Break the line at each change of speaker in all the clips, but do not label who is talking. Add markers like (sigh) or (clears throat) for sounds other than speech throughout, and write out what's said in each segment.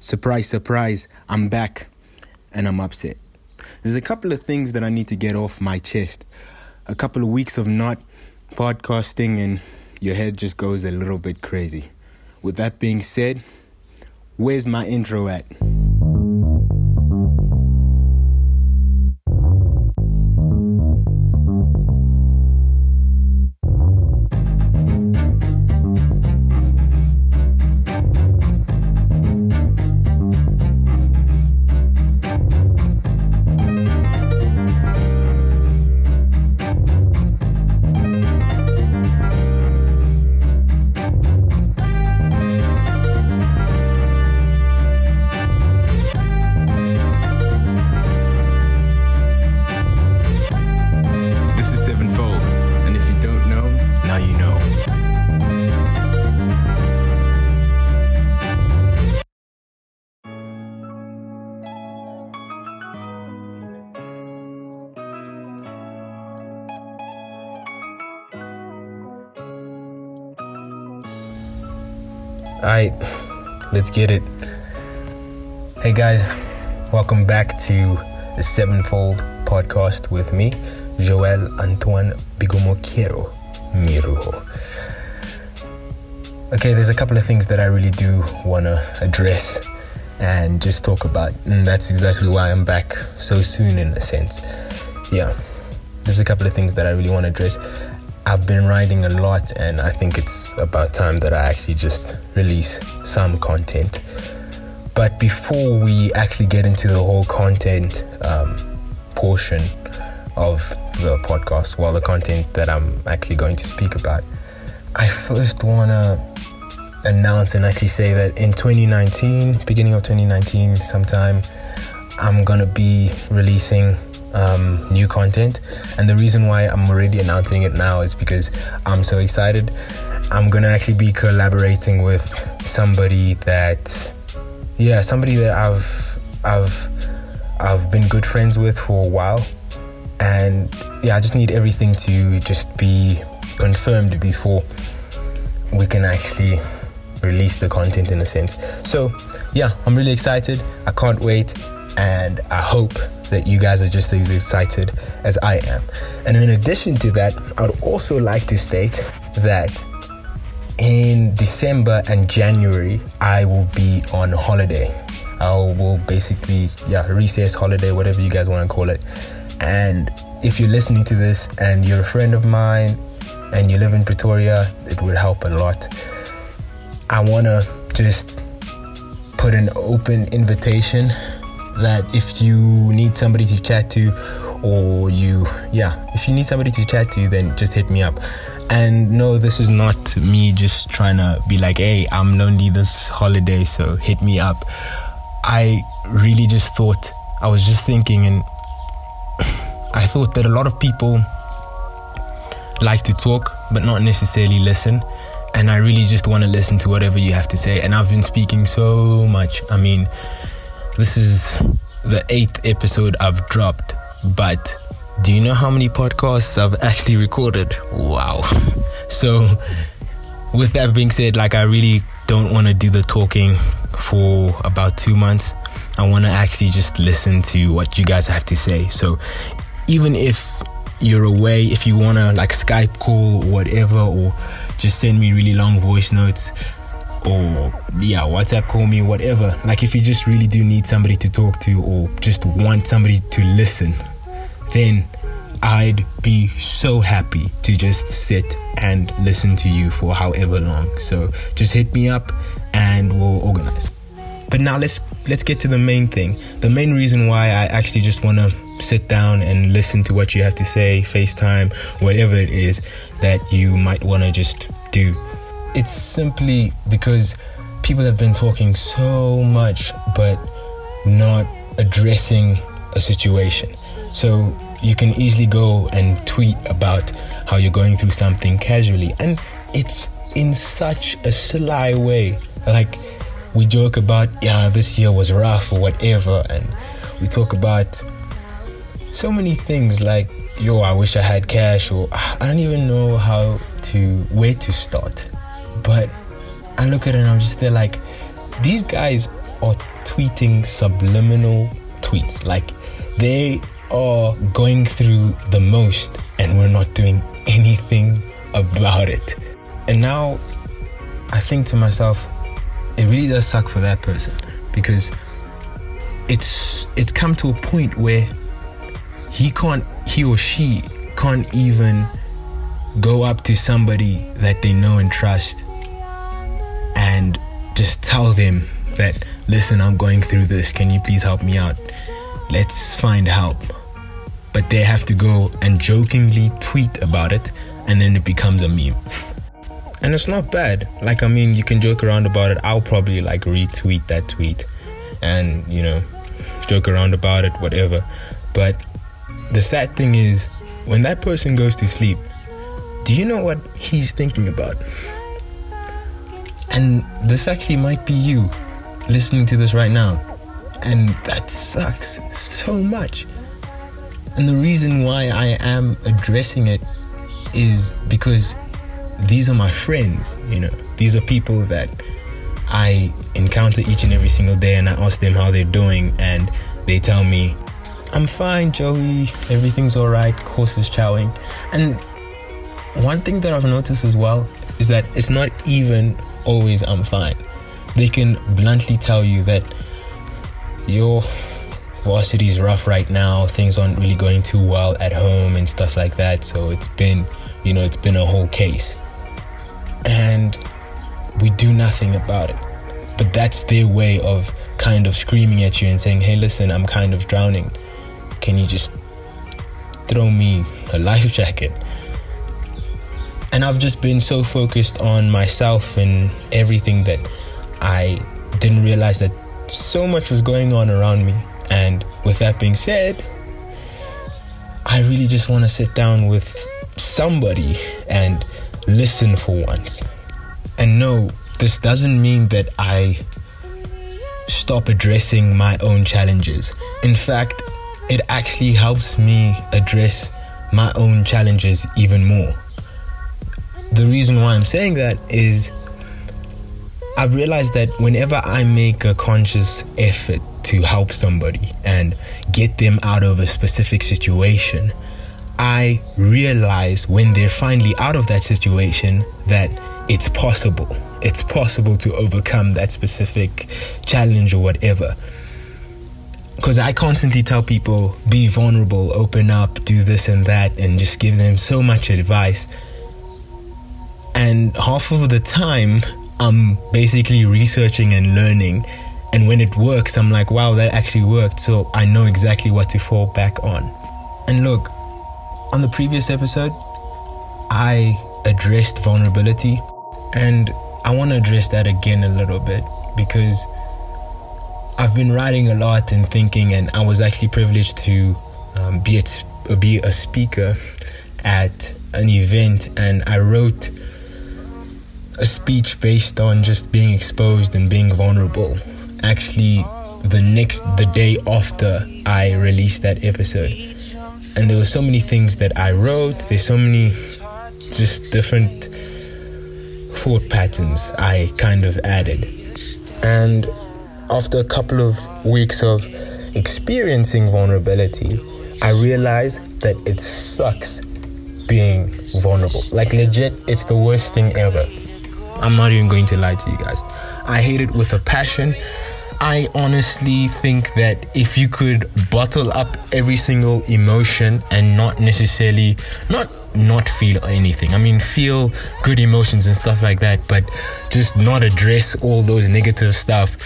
Surprise, surprise, I'm back and I'm upset. There's a couple of things that I need to get off my chest. A couple of weeks of not podcasting, and your head just goes a little bit crazy. With that being said, where's my intro at? Alright, let's get it. Hey guys, welcome back to the Sevenfold podcast with me, Joel Antoine Bigomoquiero Miruho. Okay, there's a couple of things that I really do want to address and just talk about, and that's exactly why I'm back so soon, in a sense. Yeah, there's a couple of things that I really want to address. I've been writing a lot, and I think it's about time that I actually just release some content. But before we actually get into the whole content um, portion of the podcast, well, the content that I'm actually going to speak about, I first want to announce and actually say that in 2019, beginning of 2019, sometime, I'm going to be releasing um, new content. And the reason why I'm already announcing it now is because I'm so excited. I'm to actually be collaborating with somebody that yeah somebody that i've i've i've been good friends with for a while and yeah i just need everything to just be confirmed before we can actually release the content in a sense so yeah i'm really excited i can't wait and i hope that you guys are just as excited as i am and in addition to that i'd also like to state that in December and January, I will be on holiday. I will basically, yeah, recess holiday, whatever you guys want to call it. And if you're listening to this and you're a friend of mine and you live in Pretoria, it would help a lot. I want to just put an open invitation that if you need somebody to chat to, or you, yeah, if you need somebody to chat to, then just hit me up. And no, this is not me just trying to be like, hey, I'm lonely this holiday, so hit me up. I really just thought, I was just thinking, and (sighs) I thought that a lot of people like to talk, but not necessarily listen. And I really just want to listen to whatever you have to say. And I've been speaking so much. I mean, this is the eighth episode I've dropped, but do you know how many podcasts I've (laughs) actually recorded? Wow. So, with that being said, like, I really don't want to do the talking for about two months. I want to actually just listen to what you guys have to say. So, even if you're away, if you want to like Skype call, or whatever, or just send me really long voice notes, or yeah, WhatsApp call me, whatever. Like, if you just really do need somebody to talk to, or just want somebody to listen, then I'd be so happy to just sit and listen to you for however long. So just hit me up and we'll organize. But now let's let's get to the main thing. The main reason why I actually just want to sit down and listen to what you have to say, FaceTime, whatever it is that you might want to just do. It's simply because people have been talking so much but not addressing a situation. So you can easily go and tweet about how you're going through something casually, and it's in such a sly way. Like we joke about, yeah, this year was rough or whatever, and we talk about so many things like, yo, I wish I had cash, or ah, I don't even know how to where to start. But I look at it and I'm just there like, these guys are tweeting subliminal tweets. Like they are going through the most and we're not doing anything about it. And now I think to myself, it really does suck for that person because it's it's come to a point where he can't he or she can't even go up to somebody that they know and trust just tell them that listen i'm going through this. Can you please help me out? Let's find help. But they have to go and jokingly tweet about it and then it becomes a meme. (laughs) And it's not bad. Like i mean you can joke around about it. I'll probably like retweet that tweet and you know joke around about it whatever. But the sad thing is when that person goes to sleep do you know what he's thinking about and this actually might be you listening to this right now and that sucks so much and the reason why i am addressing it is because these are my friends, you know. These are people that I encounter each and every single day and I ask them how they're doing and they tell me, I'm fine, Joey, everything's alright, course is chowing. And one thing that I've noticed as well is that it's not even always I'm fine. They can bluntly tell you that your varsity is rough right now, things aren't really going too well at home and stuff like that. So it's been, you know, it's been a whole case and we do nothing about it. But that's their way of kind of screaming at you and saying, hey, listen, I'm kind of drowning. Can you just throw me a life jacket? And I've just been so focused on myself and everything that I didn't realize that so much was going on around me. And with that being said, I really just want to sit down with somebody and listen for once. And no, this doesn't mean that I stop addressing my own challenges. In fact, it actually helps me address my own challenges even more. The reason why I'm saying that is I've realized that whenever I make a conscious effort to help somebody and get them out of a specific situation, I realize when they're finally out of that situation that it's possible. It's possible to overcome that specific challenge or whatever. Because I constantly tell people be vulnerable, open up, do this and that, and just give them so much advice. And half of the time, I'm basically researching and learning. And when it works, I'm like, wow, that actually worked. So I know exactly what to fall back on. And look, on the previous episode, I addressed vulnerability, and I want to address that again a little bit because I've been writing a lot and thinking, and I was actually privileged to um, be, a, be a speaker at an event, and I wrote a speech based on just being exposed and being vulnerable. Actually, the next, the day after I released that episode and there were so many things that I wrote. There's so many just different thought patterns I kind of added. And after a couple of weeks of experiencing vulnerability, I realized that it sucks being vulnerable. Like, legit, it's the worst thing ever. I'm not even going to lie to you guys. I hate it with a passion. I honestly think that if you could bottle up every single emotion and not necessarily not not feel anything. I mean, feel good emotions and stuff like that, but just not address all those negative stuff.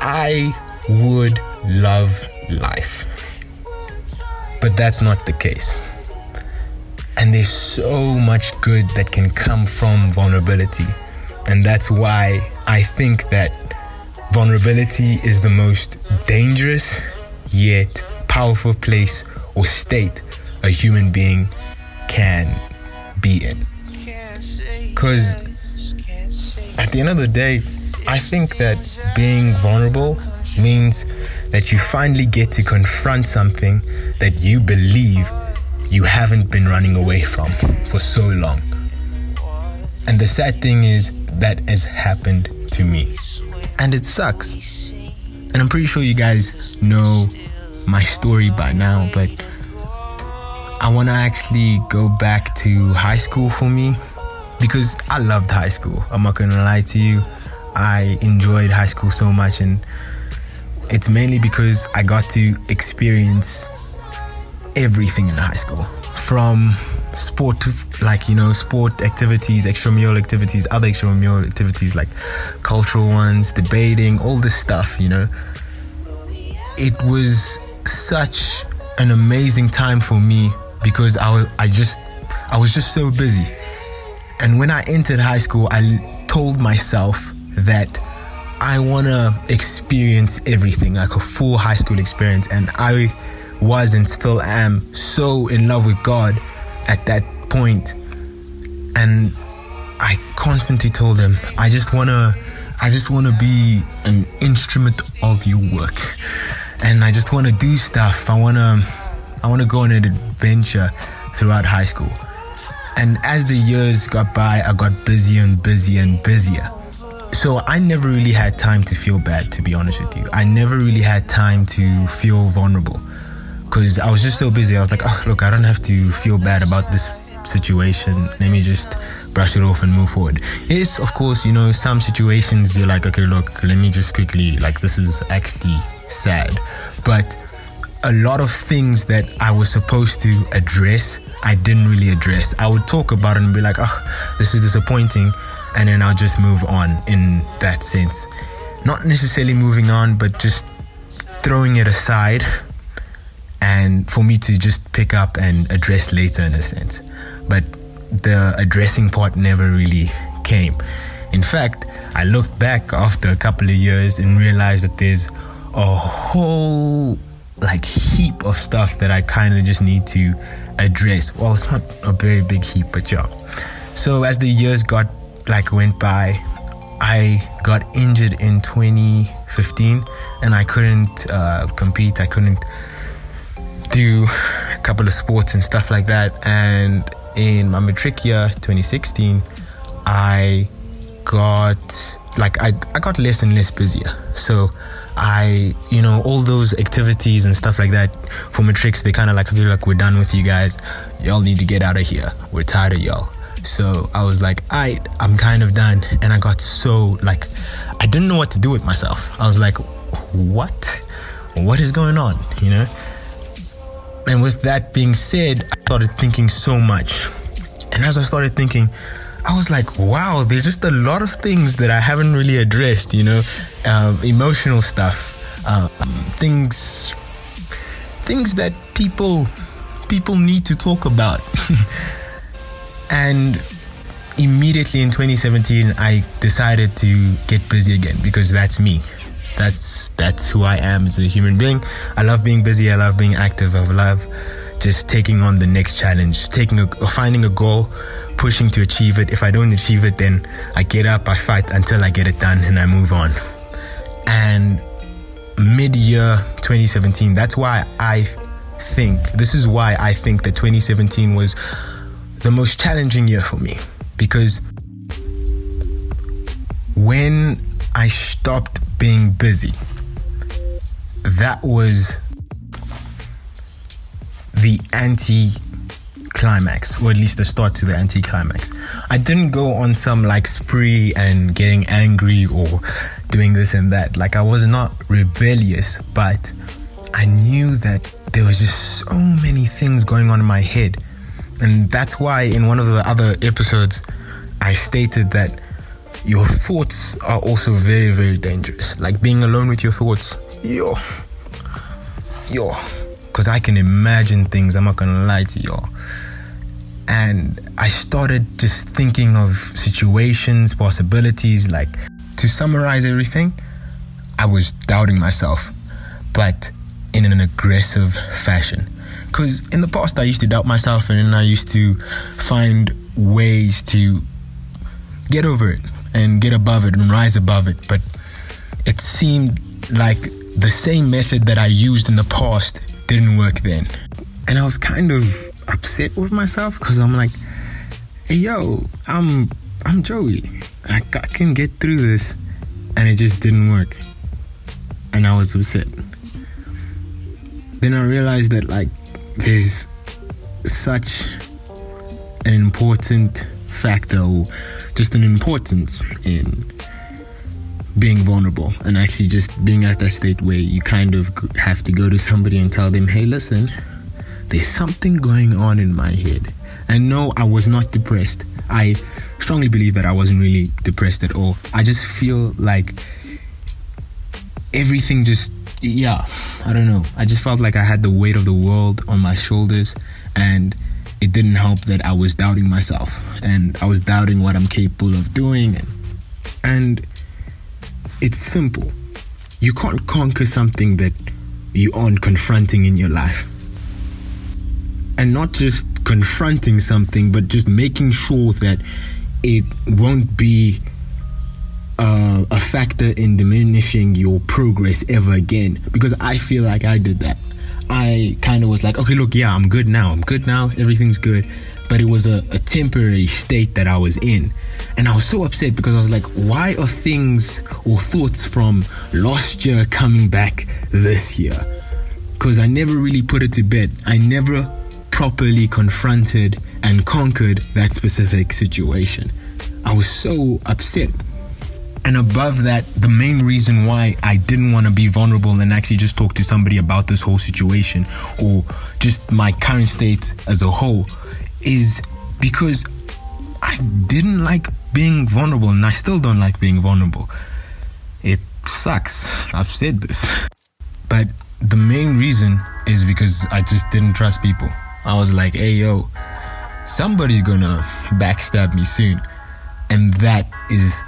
I would love life. But that's not the case. And there's so much good that can come from vulnerability. And that's why I think that Vulnerability is the most dangerous yet powerful place or state a human being can be in. Because at the end of the day, I think that being vulnerable means that you finally get to confront something that you believe you haven't been running away from for so long. And the sad thing is, that has happened to me and it sucks and I'm pretty sure you guys know my story by now, but I want to actually go back to high school for me because I loved high school. I'm not going to lie to you. I enjoyed high school so much, and it's mainly because I got to experience everything in high school from sport like you know sport activities extramural activities other extramural activities like cultural ones debating all this stuff you know. It was such an amazing time for me because I was I just I was just so busy. And when I entered high school I told myself that I want to experience everything like a full high school experience. And I was and still am so in love with God at that point and I constantly told him I just want to I just want to be an instrument of your work. And I just want to do stuff. I want to I want to go on an adventure throughout high school. And as the years got by I got busier and busier and busier. So I never really had time to feel bad to be honest with you. I never really had time to feel vulnerable because I was just so busy. I was like, oh, look, I don't have to feel bad about this situation. Let me just brush it off and move forward. Yes, of course, you know, some situations you're like, okay, look, let me just quickly, like, this is actually sad. But a lot of things that I was supposed to address, I didn't really address. I would talk about it and be like, oh, this is disappointing. And then I'll just move on in that sense. Not necessarily moving on, but just throwing it aside and for me to just pick up and address later in a sense. But the addressing part never really came. In fact, I looked back after a couple of years and realized that there's a whole like heap of stuff that I kind of just need to address. Well, it's not a very big heap, but yeah. So as the years got like went by, I got injured in 2015 and I couldn't uh, compete. I couldn't do a couple of sports and stuff like that. And in my matric year 2016, I got like I, I got less and less busier. So I, you know, all those activities and stuff like that for matrics, they kind of like, okay, like we're done with you guys. Y'all need to get out of here. We're tired of y'all. So I was like, I, I'm kind of done. And I got so like, I didn't know what to do with myself. I was like, what? What is going on? You know? And with that being said, I started thinking so much. And as I started thinking, I was like, wow, there's just a lot of things that I haven't really addressed, you know, um, emotional stuff, um, things, things that people, people need to talk about. (laughs) and immediately in 2017, I decided to get busy again because that's me that's that's who I am as a human being. I love being busy. I love being active. I love just taking on the next challenge, taking a, finding a goal, pushing to achieve it. If I don't achieve it, then I get up, I fight until I get it done, and I move on. And mid-year 2017, that's why I think this is why I think that 2017 was the most challenging year for me because when I stopped being busy. That was the anti climax, or at least the start to the anti climax. I didn't go on some like spree and getting angry or doing this and that. Like, I was not rebellious, but I knew that there was just so many things going on in my head. And that's why in one of the other episodes, I stated that your thoughts are also very, very dangerous. Like being alone with your thoughts, yo, yo, because I can imagine things. I'm not gonna lie to y'all. And I started just thinking of situations, possibilities. Like to summarize everything, I was doubting myself, but in an aggressive fashion. Because in the past, I used to doubt myself and then I used to find ways to get over it and get above it and rise above it. But it seemed like the same method that I used in the past didn't work then. And I was kind of upset with myself because I'm like, hey, yo, I'm I'm Joey. I, I can get through this. And it just didn't work. and I was upset. Then I realized that like there's such an important factor or just an importance in being vulnerable and actually just being at that state where you kind of have to go to somebody and tell them, hey, listen, there's something going on in my head. And no, I was not depressed. I strongly believe that I wasn't really depressed at all. I just feel like everything just, yeah, I don't know. I just felt like I had the weight of the world on my shoulders and it didn't help that I was doubting myself and I was doubting what I'm capable of doing and, and it's simple. You can't conquer something that you aren't confronting in your life. And not just confronting something, but just making sure that it won't be uh, a factor in diminishing your progress ever again. Because I feel like I did that. I kind of was like, okay, look, yeah, I'm good now. I'm good now. Everything's good. But it was a, a temporary state that I was in. And I was so upset because I was like, why are things or thoughts from last year coming back this year? Because I never really put it to bed. I never properly confronted and conquered that specific situation. I was so upset. And above that, the main reason why I didn't want to be vulnerable and actually just talk to somebody about this whole situation or just my current state as a whole is because I didn't like being vulnerable and I still don't like being vulnerable. It sucks. I've said this. But the main reason is because I just didn't trust people. I was like, hey, yo, somebody's gonna backstab me soon. And that is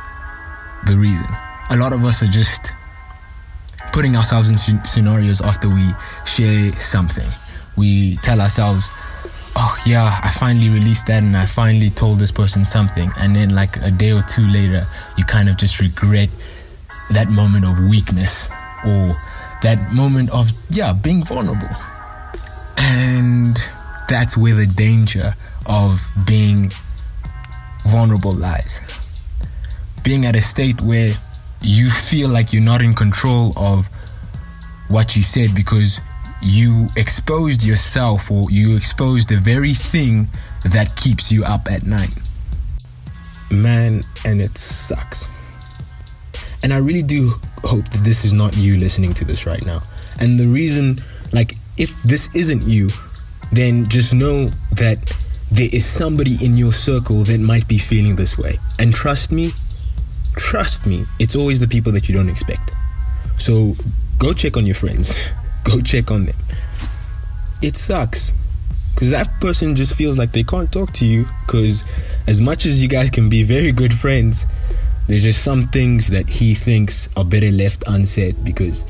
the reason. A lot of us are just putting ourselves in scenarios after we share something. We tell ourselves, oh yeah, I finally released that and I finally told this person something. And then, like a day or two later, you kind of just regret that moment of weakness or that moment of, yeah, being vulnerable. And that's where the danger of being vulnerable lies being at a state where you feel like you're not in control of what you said because you exposed yourself or you exposed the very thing that keeps you up at night. Man, and it sucks. And I really do hope that this is not you listening to this right now. And the reason, like, if this isn't you, then just know that there is somebody in your circle that might be feeling this way. And trust me, trust me, it's always the people that you don't expect. So go check on your friends, (laughs) go check on them. It sucks because that person just feels like they can't talk to you because as much as you guys can be very good friends, there's just some things that he thinks are better left unsaid because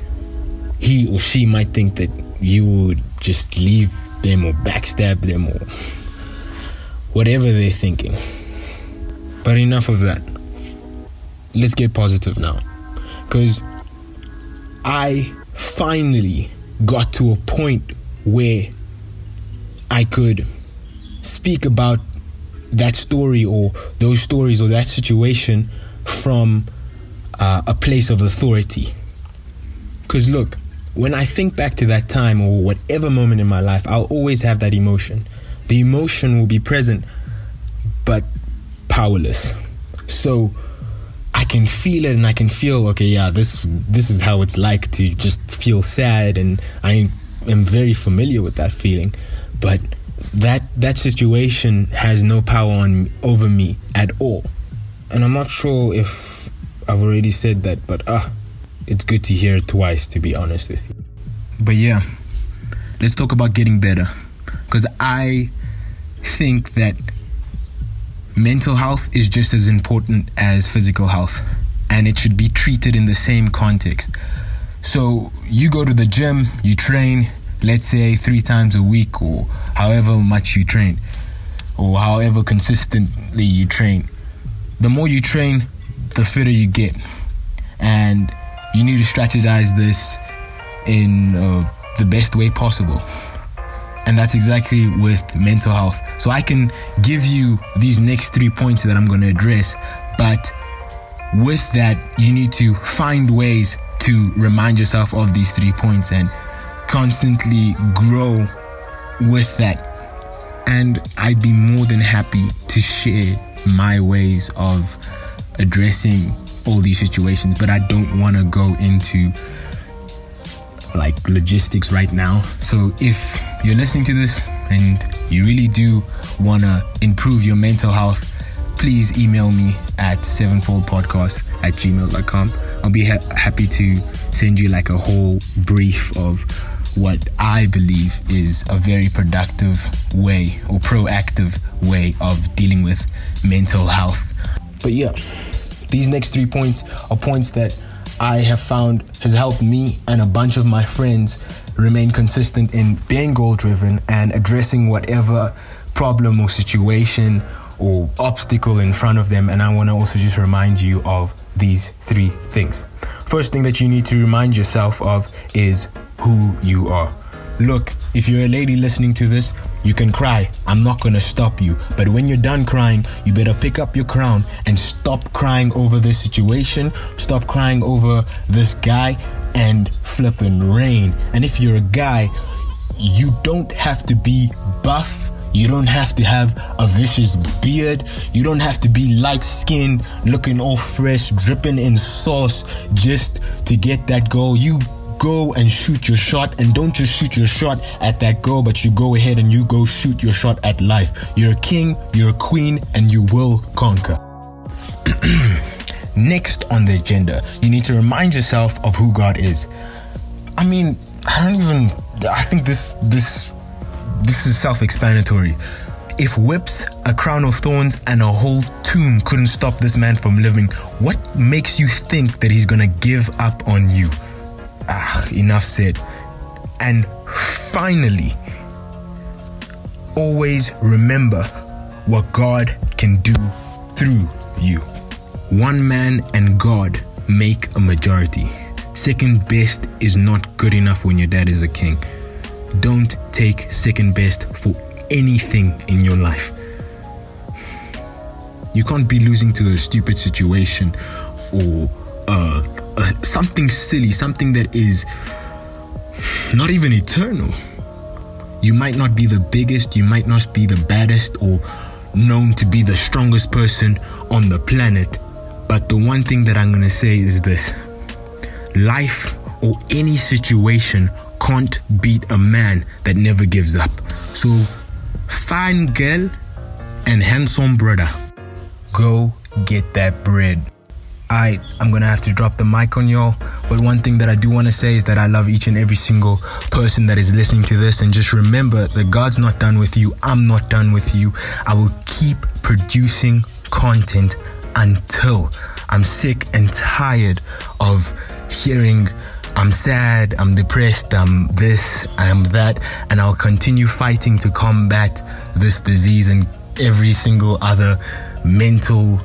he or she might think that you would just leave them or backstab them or whatever they're thinking. But enough of that let's get positive now. Because I finally got to a point where I could speak about that story or those stories or that situation from uh, a place of authority. Because look, when I think back to that time or whatever moment in my life, I'll always have that emotion. The emotion will be present, but powerless. So, I can feel it and I can feel okay yeah this this is how it's like to just feel sad and I am very familiar with that feeling. But that that situation has no power on over me at all. And I'm not sure if I've already said that but ah uh, it's good to hear it twice to be honest with you. But yeah let's talk about getting better. Because I think that mental health is just as important as physical health and it should be treated in the same context. So you go to the gym, you train, let's say three times a week or however much you train or however consistently you train. The more you train, the fitter you get. And you need to strategize this in uh, the best way possible and that's exactly with mental health. So I can give you these next three points that I'm going to address, but with that, you need to find ways to remind yourself of these three points and constantly grow with that. And I'd be more than happy to share my ways of addressing all these situations, but I don't want to go into like logistics right now. So if you're listening to this and you really do want to improve your mental health, please email me at sevenfoldpodcast at gmail.com. I'll be ha- happy to send you like a whole brief of what I believe is a very productive way or proactive way of dealing with mental health. But yeah, these next three points are points that I have found has helped me and a bunch of my friends remain consistent in being goal driven and addressing whatever problem or situation or obstacle in front of them. And I want to also just remind you of these three things. First thing that you need to remind yourself of is who you are. Look, if you're a lady listening to this, you can cry. I'm not gonna stop you. But when you're done crying, you better pick up your crown and stop crying over this situation. Stop crying over this guy and flipping rain. And if you're a guy, you don't have to be buff. You don't have to have a vicious beard. You don't have to be light skinned, looking all fresh, dripping in sauce just to get that goal. You go and shoot your shot and don't just shoot your shot at that girl but you go ahead and you go shoot your shot at life. You're a king you're a queen and you will conquer. (clears throat) Next on the agenda you need to remind yourself of who god is. I mean i don't even i think this this this is self-explanatory. If whips, a crown of thorns, and a whole tomb couldn't stop this man from living, what makes you think that he's gonna give up on you? Ah, enough said. And finally, always remember what God can do through you. One man and God make a majority. Second best is not good enough when your dad is a king. Don't take second best for anything in your life. You can't be losing to a stupid situation or uh, something silly, something that is not even eternal. You might not be the biggest, you might not be the baddest or known to be the strongest person on the planet, but the one thing that I'm gonna say is this life or any situation can't beat a man that never gives up. So, fine girl and handsome brother, go get that bread. I I'm gonna have to drop the mic on y'all. But one thing that I do want to say is that I love each and every single person that is listening to this, and just remember that God's not done with you. I'm not done with you. I will keep producing content until I'm sick and tired of hearing. I'm sad, I'm depressed, I'm this, I'm that, and I'll continue fighting to combat this disease and every single other mental,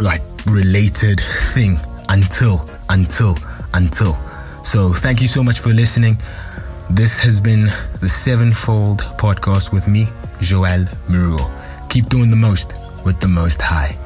like, related thing until, until, until. So thank you so much for listening. This has been the Sevenfold podcast with me, Joel Miruho. Keep doing the most with the most high.